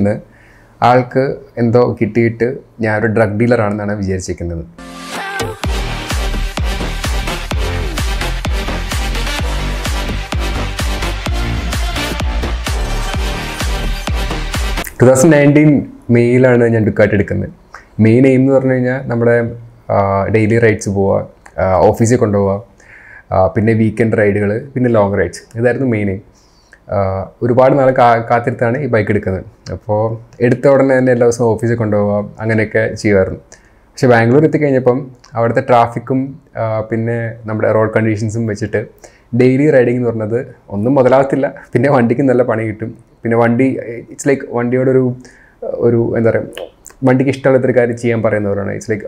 ഇന്ന് ആൾക്ക് എന്തോ കിട്ടിയിട്ട് ഞാൻ ഒരു ഡ്രഗ് ഡീലറാണെന്നാണ് വിചാരിച്ചിരിക്കുന്നത്. ടു തൗസൻഡ് നയന്റീൻ മെയ്യിലാണ് ഞാൻ ഡുക്കായിട്ട് എടുക്കുന്നത്. മെയിൻ എയിം എന്ന് പറഞ്ഞു കഴിഞ്ഞാൽ നമ്മുടെ ഡെയിലി റൈഡ്സ് പോവുക ഓഫീസിൽ കൊണ്ടുപോവുക പിന്നെ വീക്കെൻഡ് റൈഡുകൾ പിന്നെ ലോങ് റൈഡ്സ് ഇതായിരുന്നു മെയിൻ എയിം ഒരുപാട് നാൾ കാ കാത്തിരുത്താണ് ഈ ബൈക്ക് എടുക്കുന്നത്. അപ്പോൾ എടുത്ത ഉടനെ തന്നെ എല്ലാ ദിവസവും ഓഫീസിൽ കൊണ്ടുപോകാം അങ്ങനെയൊക്കെ ചെയ്യുമായിരുന്നു. പക്ഷെ ബാംഗ്ലൂർ എത്തിക്കഴിഞ്ഞപ്പം അവിടുത്തെ ട്രാഫിക്കും പിന്നെ നമ്മുടെ റോഡ് കണ്ടീഷൻസും വെച്ചിട്ട് ഡെയിലി റൈഡിങ് എന്ന് പറഞ്ഞത് ഒന്നും മുതലാകത്തില്ല. പിന്നെ വണ്ടിക്ക് നല്ല പണി കിട്ടും. പിന്നെ വണ്ടി ഇറ്റ്സ് ലൈക്ക് വണ്ടിയോടൊരു ഒരു എന്താ പറയുക വണ്ടിക്ക് ഇഷ്ടമുള്ളൊരു കാര്യം ചെയ്യാൻ പറയുന്നവരാണ്. ഇറ്റ്സ് ലൈക്ക്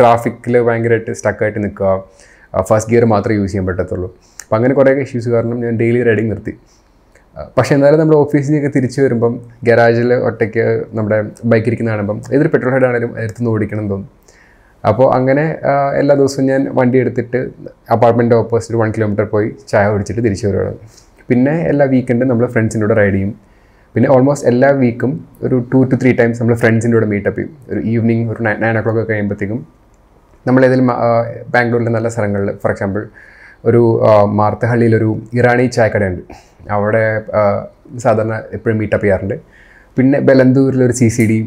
ട്രാഫിക്കിൽ ഭയങ്കരമായിട്ട് സ്റ്റക്കായിട്ട് നിൽക്കുക. ഫസ്റ്റ് ഗിയർ മാത്രമേ യൂസ് ചെയ്യാൻ പറ്റത്തുള്ളൂ. അപ്പോൾ അങ്ങനെ കുറേ ഇഷ്യൂസ് കാരണം ഞാൻ ഡെയിലി റൈഡിങ് നിർത്തി. പക്ഷേ എന്നാലും നമ്മുടെ ഓഫീസിലേക്ക് തിരിച്ചു വരുമ്പം ഗരാജിൽ ഒറ്റയ്ക്ക് നമ്മുടെ ബൈക്ക് ഇരിക്കുന്ന കാണുമ്പം ഏതൊരു പെട്രോൾ ഹെഡ് ആണെങ്കിലും എടുത്തുനിന്ന് ഓടിക്കണം തോന്നും. അപ്പോൾ അങ്ങനെ എല്ലാ ദിവസവും ഞാൻ വണ്ടി എടുത്തിട്ട് അപ്പാർട്ട്മെന്റ് ഓപ്പോസിറ്റ് വൺ കിലോമീറ്റർ പോയി ചായ കുടിച്ചിട്ട് തിരിച്ചു വരുവാണ്. പിന്നെ എല്ലാ വീക്കെൻഡും നമ്മൾ ഫ്രണ്ട്സിന്റെ കൂടെ റൈഡ് ചെയ്യും. പിന്നെ ഓൾമോസ്റ്റ് എല്ലാ വീക്കും ഒരു ടു ടു ത്രീ ടൈംസ് നമ്മൾ ഫ്രണ്ട്സിന്റെ കൂടെ മീറ്റപ്പ് ചെയ്യും. ഒരു ഈവനിങ് ഒരു നയൻ ഓ ക്ലോക്ക് ഒക്കെ കഴിയുമ്പോഴത്തേക്കും ആ, ബാംഗ്ലൂരിലെ നല്ല സ്ഥലങ്ങളിൽ ഫോർ എക്സാമ്പിൾ ഒരു മാർത്തഹള്ളിയിലൊരു ഇറാനി ചായക്കടയുണ്ട്. അവിടെ സാധാരണ എപ്പോഴും മീറ്റപ്പ് ചെയ്യാറുണ്ട്. പിന്നെ ബലന്തൂരിലൊരു സി സി ഡി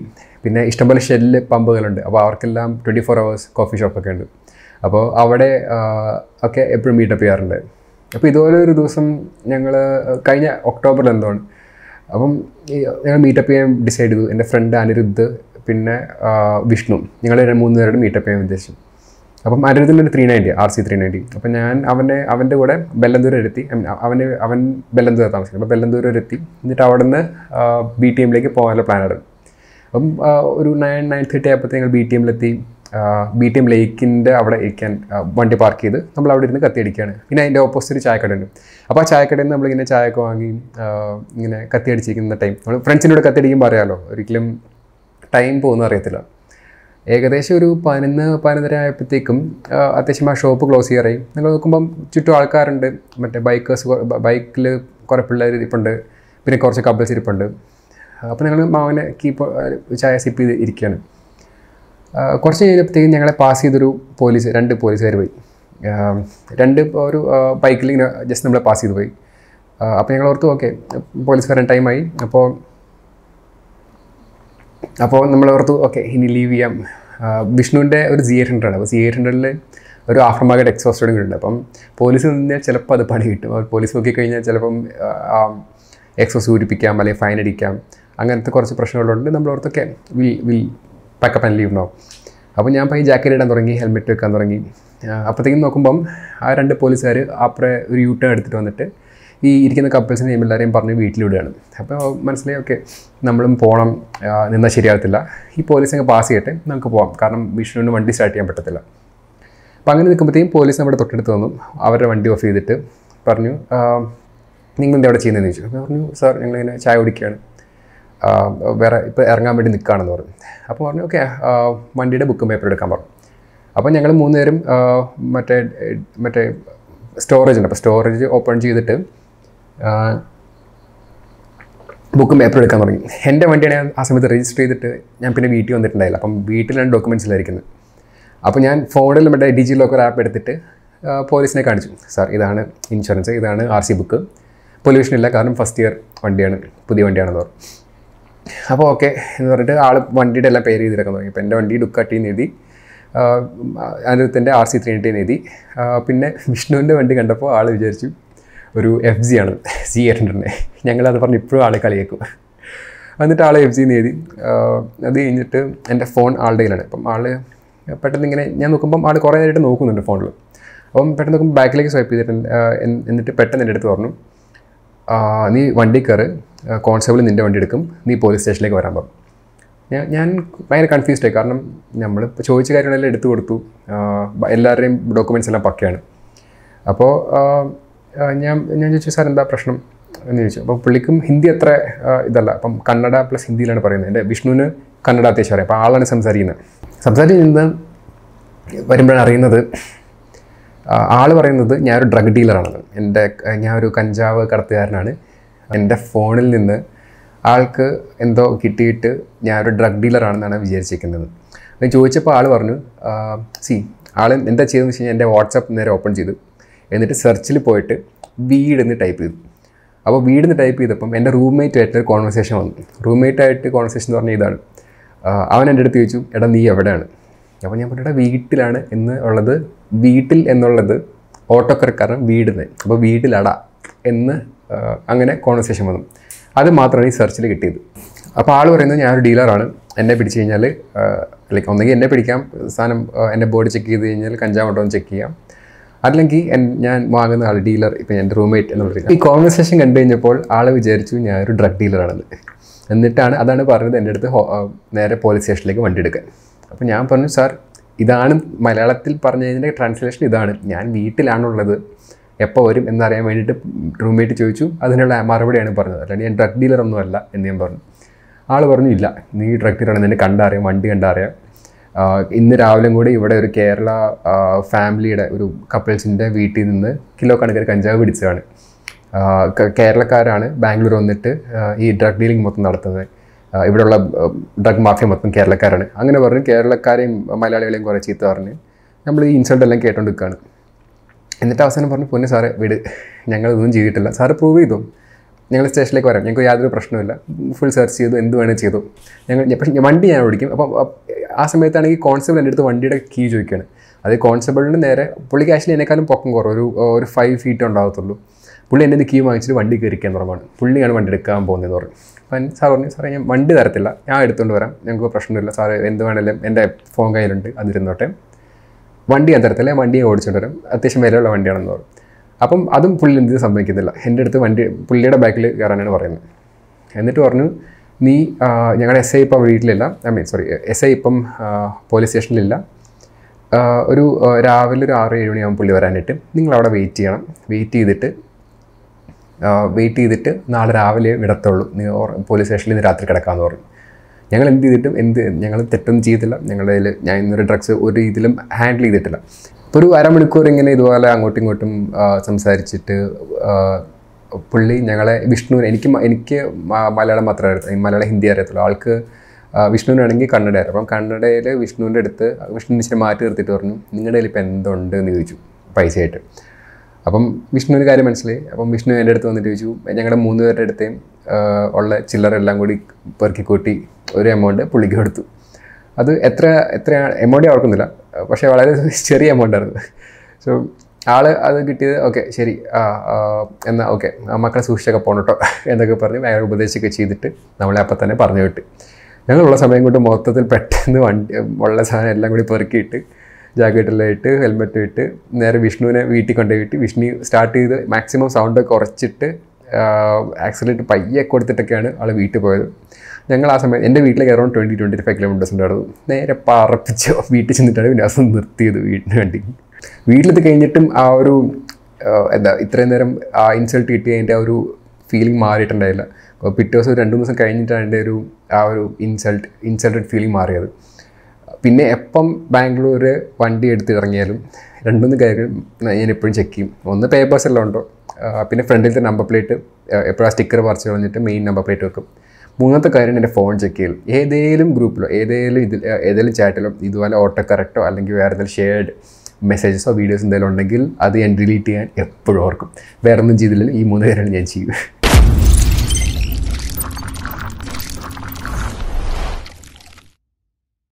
പിന്നെ ഇഷ്ടംപോലെ ഷെല്ല് പമ്പുകളുണ്ട്. അപ്പോൾ അവർക്കെല്ലാം ട്വന്റി ഫോർ അവേഴ്സ് കോഫി ഷോപ്പൊക്കെ ഉണ്ട്. അപ്പോൾ അവിടെ ഒക്കെ എപ്പോഴും മീറ്റപ്പ് ചെയ്യാറുണ്ട്. അപ്പോൾ ഇതുപോലെ ഒരു ദിവസം ഞങ്ങൾ കഴിഞ്ഞ ഒക്ടോബറിൽ എന്തോണ് അപ്പം ഞങ്ങൾ മീറ്റപ്പ് ചെയ്യാൻ ഡിസൈഡ് ചെയ്തു. എന്റെ ഫ്രണ്ട് അനിരുദ്ധ് പിന്നെ വിഷ്ണു ഞങ്ങൾ മൂന്ന് പേരോട് മീറ്റപ്പ് ചെയ്യാൻ ഉദ്ദേശിച്ചു. അപ്പം അനിരുദ്ധിന്റെ ഒരു three ninety R C three ninety അപ്പം ഞാൻ അവനെ അവന്റെ കൂടെ ബെല്ലന്തൂർ എത്തി അവന് അവൻ ബെല്ലന്തൂർ താമസിക്കുന്നത്. അപ്പോൾ ബെല്ലന്തൂർ എത്തി എന്നിട്ട് അവിടെ നിന്ന് ബി ടി എമ്മിലേക്ക് പോകാനുള്ള പ്ലാനായിരുന്നു അപ്പം ഒരു നയൻ നയൻ തേർട്ടി ആയപ്പോഴത്തേക്ക് ഞങ്ങൾ ബി ടി എമ്മിലെത്തി ബി ടി എം ലേക്കിന്റെ അവിടെ ഇരിക്കാൻ വണ്ടി പാർക്ക് ചെയ്ത് നമ്മൾ അവിടെ ഇരുന്ന് കത്തിയടിക്കുകയാണ്. പിന്നെ അതിന്റെ ഓപ്പോസിറ്റ് ചായക്കടയുണ്ട് അപ്പോൾ ആ ചായക്കടയിൽ നിന്ന് നമ്മളിങ്ങനെ ചായയൊക്കെ വാങ്ങി ഇങ്ങനെ കത്തിയടിച്ചിരിക്കുന്ന ടൈം നമ്മൾ ഫ്രണ്ട്സിനോട് കൂടെ കത്തിയടിക്കുമ്പോൾ അറിയാമല്ലോ ഒരിക്കലും ടൈം പോകുന്ന ഏകദേശം ഒരു പതിനൊന്ന് പതിനൊന്നര ആയപ്പോഴത്തേക്കും അത്യാവശ്യം ആ ഷോപ്പ് ക്ലോസ് ചെയ്യാറായി. നിങ്ങൾ നോക്കുമ്പം ചുറ്റും ആൾക്കാരുണ്ട്. മറ്റേ ബൈക്കേഴ്സ് ബൈക്കിൽ കുറേ പിള്ളേർ ഇരിപ്പുണ്ട്. പിന്നെ കുറച്ച് കപ്പിൾസ് ഇരിപ്പുണ്ട്. അപ്പോൾ ഞങ്ങൾ മാവനെ കീപ്പ് ചായ സിപ്പ് ചെയ്ത് ഇരിക്കുകയാണ് കുറച്ച് കഴിഞ്ഞപ്പോഴത്തേക്കും ഞങ്ങളെ പാസ് ചെയ്തൊരു പോലീസ് രണ്ട് പോലീസുകാർ പോയി. രണ്ട് ഒരു ബൈക്കിൽ ഇങ്ങനെ ജസ്റ്റ് നമ്മളെ പാസ് ചെയ്ത് പോയി. അപ്പോൾ ഞങ്ങൾ ഓർത്തു ഓക്കെ വരാൻ ടൈമായി അപ്പോൾ അപ്പോൾ നമ്മൾ ഓർത്തു ഓക്കെ ഇനി ലീവ് ചെയ്യാം. വിഷ്ണുവിന്റെ ഒരു സി എയ്റ്റ് ഹൺഡ്രഡ് അപ്പോൾ സി എയ്റ്റ് ഹൺഡ്രഡിൽ ഒരു ആഫ്റ്റർ മാർക്കറ്റ് എക്സോസ്റ്റോടും കൂടെ ഉണ്ട്. അപ്പം പോലീസ് നിന്നാൽ ചിലപ്പോൾ അത് പണി കിട്ടും. അപ്പോൾ പോലീസ് നോക്കിക്കഴിഞ്ഞാൽ ചിലപ്പം എക്സോസ് ഊരിപ്പിക്കാം അല്ലെങ്കിൽ ഫൈൻ അടിക്കാം. അങ്ങനത്തെ കുറച്ച് പ്രശ്നങ്ങളുണ്ട്. നമ്മൾ ഓർത്തൊക്കെ will will pack up and leave no അപ്പോൾ ഞാൻ പോയി ജാക്കറ്റ് ഇടാൻ തുടങ്ങി ഹെൽമെറ്റ് വെക്കാൻ തുടങ്ങി. അപ്പോഴത്തേക്കും നോക്കുമ്പം ആ രണ്ട് പോലീസുകാർ അപ്പുറം ഒരു യൂ ടേൺ എടുത്തിട്ട് വന്നിട്ട് ഈ ഇരിക്കുന്ന കപ്പിൾസിനെയും എല്ലാവരെയും പറഞ്ഞ് വീട്ടിൽ വിടുകയാണ് അപ്പോൾ മനസ്സിലായി ഓക്കെ നമ്മളും പോകണം നിന്നാൽ ശരിയാകത്തില്ല. ഈ പോലീസ് അങ്ങ് പാസ് ചെയ്യട്ടെ. നമുക്ക് പോകാം കാരണം വിഷ്ണുവിന് വണ്ടി സ്റ്റാർട്ട് ചെയ്യാൻ പറ്റത്തില്ല. അപ്പോൾ അങ്ങനെ നിൽക്കുമ്പോഴത്തേക്കും പോലീസ് നമ്മുടെ തൊട്ടടുത്ത് വന്നു. അവരുടെ വണ്ടി ഓഫ് ചെയ്തിട്ട് പറഞ്ഞു നിങ്ങൾ എന്താ അവിടെ ചെയ്യുന്നതെന്ന് ചോദിച്ചു. അപ്പോൾ പറഞ്ഞു സാർ ഞങ്ങളിങ്ങനെ ചായ കുടിക്കുകയാണ്. വേറെ ഇപ്പോൾ ഇറങ്ങാൻ വേണ്ടി നിൽക്കുകയാണെന്ന് പറഞ്ഞു. അപ്പോൾ പറഞ്ഞു ഓക്കെ വണ്ടിയുടെ ബുക്കും പേപ്പർ എടുക്കാൻ പറഞ്ഞു. അപ്പോൾ ഞങ്ങൾ മൂന്നുപേരും മറ്റേ മറ്റേ സ്റ്റോറേജ് ഉണ്ട്. അപ്പോൾ സ്റ്റോറേജ് ഓപ്പൺ ചെയ്തിട്ട് ബുക്കും പേപ്പർ എടുക്കാൻ തുടങ്ങി. എന്റെ വണ്ടിയാണ് ഞാൻ ആ സമയത്ത് രജിസ്റ്റർ ചെയ്തിട്ട് ഞാൻ പിന്നെ വീട്ടിൽ വന്നിട്ടുണ്ടായില്ല. അപ്പം വീട്ടിലാണ് ഡോക്യുമെന്റ്സിലായിരിക്കുന്നത് അപ്പോൾ ഞാൻ ഫോണിൽ മറ്റേ ഡിജി ലോക്കർ ആപ്പ് എടുത്തിട്ട് പോലീസിനെ കാണിച്ചു. സാർ ഇതാണ് ഇൻഷുറൻസ് ഇതാണ് ആർ സി ബുക്ക് പൊല്യൂഷൻ ഇല്ല കാരണം ഫസ്റ്റ് ഇയർ വണ്ടിയാണ് പുതിയ വണ്ടിയാണെന്ന് പറഞ്ഞു. അപ്പോൾ ഓക്കെ എന്ന് പറഞ്ഞിട്ട് ആൾ വണ്ടിയുടെ എല്ലാം പേര് ചെയ്തിടക്കാൻ തുടങ്ങി. അപ്പോൾ എന്റെ വണ്ടി ഡുക്കാട്ടി എഴുതി അനിരുദ്ധന്റെ ആർ സി ത്രീ എഴുതി. പിന്നെ വിഷ്ണുവിന്റെ വണ്ടി കണ്ടപ്പോൾ ആൾ വിചാരിച്ചു ഒരു എഫ് ജി ആണ് സി ഹൺഡ്രഡിനെ ഞങ്ങളത് പറഞ്ഞ് ഇപ്പോഴും ആളെ കളിയേക്കും. എന്നിട്ട് ആളെ എഫ് ജിന്ന് എഴുതി. അത് കഴിഞ്ഞിട്ട് എന്റെ ഫോൺ ആളുടെ കയ്യിലാണ് അപ്പം ആൾ പെട്ടെന്ന് ഇങ്ങനെ ഞാൻ നോക്കുമ്പം ആൾ കുറേ നേരിട്ട് നോക്കുന്നുണ്ട് ഫോണിൽ അപ്പം പെട്ടെന്ന് നോക്കുമ്പോൾ ബാക്കിലേക്ക് സ്വൈപ്പ് ചെയ്തിട്ട് എന്നിട്ട് പെട്ടെന്ന് എന്റെ അടുത്ത് പറഞ്ഞു നീ വണ്ടി കയറ് കോൺസ്റ്റബിൾ നിന്റെ വണ്ടി എടുക്കും. നീ പോലീസ് സ്റ്റേഷനിലേക്ക് വരാൻ പറഞ്ഞു. ഞാൻ ഞാൻ ഭയങ്കര കൺഫ്യൂസ്ഡ് ആയി. കാരണം നമ്മൾ ചോദിച്ച കാര്യങ്ങളെല്ലാം എടുത്തു കൊടുത്തു. എല്ലാവരുടെയും ഡോക്യുമെന്റ്സ് എല്ലാം പക്കയാണ്. അപ്പോൾ ഞാൻ ഞാൻ ചോദിച്ചു സാർ എന്താ പ്രശ്നം എന്ന് ചോദിച്ചു. അപ്പോൾ പുള്ളിക്കും ഹിന്ദി അത്ര ഇതല്ല. അപ്പം കന്നഡ പ്ലസ് ഹിന്ദിയിലാണ് പറയുന്നത്. എന്റെ വിഷ്ണുവിന് കന്നഡ അത്യാവശ്യം അറിയാം. അപ്പോൾ ആളാണ് സംസാരിക്കുന്നത്. സംസാരിക്കുന്നത് വരുമ്പോഴാണ് അറിയുന്നത് ആൾ പറയുന്നത് ഞാനൊരു ഡ്രഗ് ഡീലറാണെന്ന് എന്റെ ഞാൻ ഒരു കഞ്ചാവ് കടത്തുകാരനാണ്. എന്റെ ഫോണിൽ നിന്ന് ആൾക്ക് എന്തോ കിട്ടിയിട്ട് ഞാനൊരു ഡ്രഗ് ഡീലറാണെന്നാണ് വിചാരിച്ചിരിക്കുന്നത്. ചോദിച്ചപ്പോൾ ആൾ പറഞ്ഞു സി ആൾ എന്താ ചെയ്തതെന്ന് വെച്ച് കഴിഞ്ഞാൽ എന്റെ വാട്സപ്പ് നേരെ ഓപ്പൺ ചെയ്തു. എന്നിട്ട് സെർച്ചിൽ പോയിട്ട് വീട് എന്ന് ടൈപ്പ് ചെയ്തു. അപ്പോൾ വീട് എന്ന് ടൈപ്പ് ചെയ്തപ്പം എന്റെ റൂംമേറ്റ് ആയിട്ട് കോൺവെർസേഷൻ വന്നു. റൂംമേറ്റായിട്ട് കോൺവെർസേഷൻ എന്ന് പറഞ്ഞാൽ ഇതാണ്. അവൻ എന്റെ അടുത്ത് ചോദിച്ചു എടാ നീ എവിടെയാണ്? അപ്പോൾ ഞാൻ പറഞ്ഞു എടാ വീട്ടിലാണ് എന്ന് ഉള്ളത് വീട്ടിൽ എന്നുള്ളത് ഓട്ടോക്കാരക്കാരൻ വീടിന് അപ്പോൾ വീട്ടിലടാ എന്ന് അങ്ങനെ കോൺവെർസേഷൻ വന്നു. അത് മാത്രമാണ് ഈ സെർച്ചിൽ കിട്ടിയത്. അപ്പോൾ ആൾ പറയുന്നത് ഞാനൊരു ഡീലറാണ് എന്നെ പിടിച്ചു കഴിഞ്ഞാൽ ലൈക്ക് ഒന്നെങ്കിൽ എന്നെ പിടിക്കാം സാധനം എന്റെ ബോഡി ചെക്ക് ചെയ്ത് കഴിഞ്ഞാൽ കഞ്ചാവ് എന്ന് ചെക്ക് ചെയ്യാം. അല്ലെങ്കിൽ ഞാൻ വാങ്ങുന്ന ആൾ ഡീലർ ഇപ്പം എന്റെ റൂംമേറ്റ് എന്ന് പറയുന്നത് ഈ കോൺവെർസേഷൻ കണ്ടു കഴിഞ്ഞപ്പോൾ ആൾ വിചാരിച്ചു ഞാൻ ഒരു ഡ്രഗ് ഡീലറാണെന്ന് എന്നിട്ടാണ് അതാണ് പറഞ്ഞത് എന്റെ അടുത്ത് നേരെ പോലീസ് സ്റ്റേഷനിലേക്ക് വണ്ടി എടുക്കാൻ. അപ്പോൾ ഞാൻ പറഞ്ഞു സാർ ഇതാണ് മലയാളത്തിൽ പറഞ്ഞതിന്റെ ട്രാൻസ്ലേഷൻ ഇതാണ്. ഞാൻ വീട്ടിലാണുള്ളത്. എപ്പോൾ വരും എന്നറിയാൻ വേണ്ടിയിട്ട് റൂംമേറ്റ് ചോദിച്ചു. അതിനുള്ള മറുപടിയാണ് പറഞ്ഞത്. അല്ലാണ്ട് ഞാൻ ഡ്രഗ് ഡീലർ ഒന്നും അല്ല എന്ന് ഞാൻ പറഞ്ഞു. ആൾ പറഞ്ഞു ഇല്ല നീ ഡ്രഗ് ഡീലറാണ് നിന്നെ കണ്ടറിയാം വണ്ടി കണ്ടറിയാം. ഇന്ന് രാവിലെ കൂടി ഇവിടെ ഒരു കേരള ഫാമിലിയുടെ ഒരു കപ്പിൾസിന്റെ വീട്ടിൽ നിന്ന് കിലോ കണക്കിന് കഞ്ചാവ് പിടിച്ചതാണ്. കേരളക്കാരാണ് ബാംഗ്ലൂർ വന്നിട്ട് ഈ ഡ്രഗ് ഡീലിംഗ് മൊത്തം നടത്തുന്നത്. ഇവിടെയുള്ള ഡ്രഗ് മാഫിയ മൊത്തം കേരളക്കാരാണ്. അങ്ങനെ പറഞ്ഞ് കേരളക്കാരെയും മലയാളികളെയും കുറേ ചീത്ത പറഞ്ഞ് നമ്മൾ ഈ ഇൻസൾട്ട് എല്ലാം കേട്ടോണ്ട് നിൽക്കുകയാണ് എന്നിട്ട് അവസാനം പറഞ്ഞു പൊന്നു സാറേ വീട്. ഞങ്ങളിതൊന്നും ചെയ്തിട്ടില്ല. സാറ് പ്രൂവ് ചെയ്തു. ഞങ്ങൾ സ്റ്റേഷനിലേക്ക് വരാം. ഞങ്ങൾക്ക് യാതൊരു പ്രശ്നമില്ല ഫുൾ സെർച്ച് ചെയ്തു. എന്ത് വേണേൽ ചെയ്തു. ഞങ്ങൾ പക്ഷേ വണ്ടി ഞാൻ ഓടിക്കും. അപ്പ് ആ സമയത്താണെങ്കിൽ കോൺസ്റ്റബിൾ എന്റെ അടുത്ത് വണ്ടിയുടെ കീ ചോദിക്കുകയാണ്. അത് കോൺസ്റ്റബിളിന് നേരെ പുള്ളിക്ക് ആക്ച്വലി എന്നെക്കാളും പൊക്കം കുറവ്. ഒരു ഒരു ഫൈവ് ഫീറ്റ് ഉണ്ടാകത്തുള്ളൂ. പുള്ളി എന്റെ കീ വാങ്ങിച്ചിട്ട് വണ്ടി കയറിക്കാൻ തുടങ്ങുകയാണ് പുള്ളിയാണ് വണ്ടി എടുക്കാൻ പോകുന്നതെന്ന് പറഞ്ഞു. അപ്പം സാർ പറഞ്ഞു സാറേ ഞാൻ വണ്ടി തരത്തില്ല. ഞാൻ എടുത്തുകൊണ്ട് വരാം. ഞങ്ങൾക്ക് പ്രശ്നമില്ല സാറ് എന്ത് വേണേലും എന്റെ ഫോൺ കയ്യിലുണ്ട്. അതിരുന്നോട്ടെ വണ്ടി ഞാൻ തരത്തില്ല. വണ്ടി ഓടിച്ചുകൊണ്ട് വരാം. അത്യാവശ്യം വിലയുള്ള വണ്ടിയാണെന്ന് പറഞ്ഞു. അപ്പം അതും പുള്ളി എന്ത് സംഭവിക്കുന്നില്ല എന്റെ അടുത്ത് വണ്ടി പുള്ളിയുടെ ബാക്കിൽ കയറാനാണ് പറയുന്നത്. എന്നിട്ട് പറഞ്ഞു നീ ഞങ്ങളുടെ എസ് ഐ ഇപ്പം വീട്ടിലില്ല. I mean sorry yes I ഇപ്പം പോലീസ് സ്റ്റേഷനിലില്ല. ഒരു രാവിലെ ഒരു ആറ് ഏഴ് മണിയാകുമ്പോൾ പുള്ളി വരാനായിട്ട് നിങ്ങൾ അവിടെ വെയിറ്റ് ചെയ്യണം. വെയിറ്റ് ചെയ്തിട്ട് വെയിറ്റ് ചെയ്തിട്ട് നാളെ രാവിലെ വിടത്തുള്ളൂ. നീ പോലീസ് സ്റ്റേഷനിൽ ഇന്ന് രാത്രി കിടക്കാമെന്ന് പറഞ്ഞു. ഞങ്ങൾ എന്ത് ചെയ്തിട്ടും എന്ത് ഞങ്ങൾ തെറ്റൊന്നും ചെയ്തില്ല ഞങ്ങളുടെ കയ്യിൽ ഞാൻ ഇന്നൊരു ഡ്രഗ്സ് ഒരു രീതിയിലും ഹാൻഡിൽ ചെയ്തിട്ടില്ല. അപ്പോൾ ഒരു അരമണിക്കൂർ ഇങ്ങനെ ഇതുപോലെ അങ്ങോട്ടും ഇങ്ങോട്ടും സംസാരിച്ചിട്ട് പുള്ളി ഞങ്ങളെ വിഷ്ണുവിന് എനിക്ക് എനിക്ക് മലയാളം മാത്രമേ മലയാളം ഹിന്ദി അറിയത്തുള്ളൂ. ആൾക്ക് വിഷ്ണുവിനാണെങ്കിൽ കന്നഡ അറിയാം. അപ്പം കന്നഡയിൽ വിഷ്ണുവിന്റെ അടുത്ത് വിഷ്ണുവിന് ഇച്ചിരി മാറ്റി നിർത്തിയിട്ട് പറഞ്ഞു നിങ്ങളുടെ കയ്യിൽ ഇപ്പം എന്തുണ്ട് എന്ന് ചോദിച്ചു പൈസയായിട്ട്. അപ്പം വിഷ്ണുവിന് കാര്യം മനസ്സിലായി. അപ്പം വിഷ്ണു എന്റെ അടുത്ത് വന്നിട്ട് ചോദിച്ചു ഞങ്ങളുടെ മൂന്ന് പേരുടെ അടുത്തേയും ഉള്ള ചില്ലറ എല്ലാം കൂടി പെറുക്കി കൂട്ടി ഒരു എമൗണ്ട് പുള്ളിക്ക് കൊടുത്തു. അത് എത്ര എത്ര എമൗണ്ട് ഓർക്കുന്നില്ല. പക്ഷേ വളരെ ചെറിയ എമൗണ്ട് ആയിരുന്നു. സോ ആൾ അത് കിട്ടിയത് ഓക്കെ ശരി ആ ആ, എന്നാ ഓക്കെ മക്കളെ സൂക്ഷിച്ചൊക്കെ പോകണം കേട്ടോ എന്നൊക്കെ പറഞ്ഞ് അയാൾ ഉപദേശിക്കുക ചെയ്തിട്ട് നമ്മളെ അപ്പം തന്നെ പറഞ്ഞു വിട്ട്. ഞങ്ങളുള്ള സമയം കൊണ്ട് മൊത്തത്തിൽ പെട്ടെന്ന് വണ്ടി ഉള്ള സാധനം എല്ലാം കൂടി പെറുക്കിയിട്ട് ജാക്കറ്റെല്ലാം ഇട്ട് ഹെൽമെറ്റ് ഇട്ട് നേരെ വിഷ്ണുവിനെ വീട്ടിൽ കൊണ്ടുപോയിട്ട് വിഷ്ണു സ്റ്റാർട്ട് ചെയ്ത് മാക്സിമം സൗണ്ട് കുറച്ചിട്ട് ആക്സിഡന്റ് പയ്യെ കൊടുത്തിട്ടൊക്കെയാണ് ആൾ വീട്ടിൽ പോയത്. ഞങ്ങൾ ആ സമയം എന്റെ വീട്ടിലേക്ക് around twenty twenty five kilometres ഉണ്ടായിരുന്നു. നേരെ പറപ്പിച്ച് വീട്ടിൽ ചെന്നിട്ടാണ് അവസം നിർത്തിയത് വീടിന് വേണ്ടി. വീട്ടിലെത്തി കഴിഞ്ഞിട്ടും ആ ഒരു എന്താ ഇത്രയും നേരം ആ ഇൻസൾട്ട് കിട്ടിയതിന്റെ ആ ഒരു ഫീലിംഗ് മാറിയിട്ടുണ്ടായില്ല. പിറ്റേ ദിവസം രണ്ട് മൂന്ന് ദിവസം കഴിഞ്ഞിട്ടാണ് എന്റെ ഒരു ആ ഒരു ഇൻസൾട്ട് ഇൻസൾട്ടഡ് ഫീലിംഗ് മാറിയത്. പിന്നെ എപ്പം ബാംഗ്ലൂർ വണ്ടി എടുത്ത് ഇറങ്ങിയാലും രണ്ടുമൂന്ന് കാര്യം ഞാൻ എപ്പോഴും ചെക്ക് ചെയ്യും. ഒന്ന് പേപ്പേഴ്സ് എല്ലാം ഉണ്ടോ? പിന്നെ ഫ്രണ്ടിലത്തെ നമ്പർ പ്ലേറ്റ് എപ്പോഴാണ് സ്റ്റിക്കർ പറിച്ച് കളഞ്ഞിട്ട് മെയിൻ നമ്പർ പ്ലേറ്റ് വെക്കും. മൂന്നാമത്തെ കാര്യം എന്റെ ഫോൺ ചെക്ക് ചെയ്യൽ. ഏതേലും ഗ്രൂപ്പിലോ ഏതേലും ഇതിൽ ഏതെങ്കിലും ചാറ്റിലോ ഇതുപോലെ ഓട്ടോ കറക്റ്റോ അല്ലെങ്കിൽ വേറെ ഏതെങ്കിലും ഷെയർഡ് മെസ്സേജസോ വീഡിയോസ് എന്തെങ്കിലും ഉണ്ടെങ്കിൽ അത് ഞാൻ ഡിലീറ്റ് ചെയ്യാൻ എപ്പോഴും ഓർക്കും. വേറെ ഒന്നും ചെയ്തില്ലെങ്കിൽ ഈ മൂന്ന് കാര്യങ്ങൾ ഞാൻ ചെയ്യും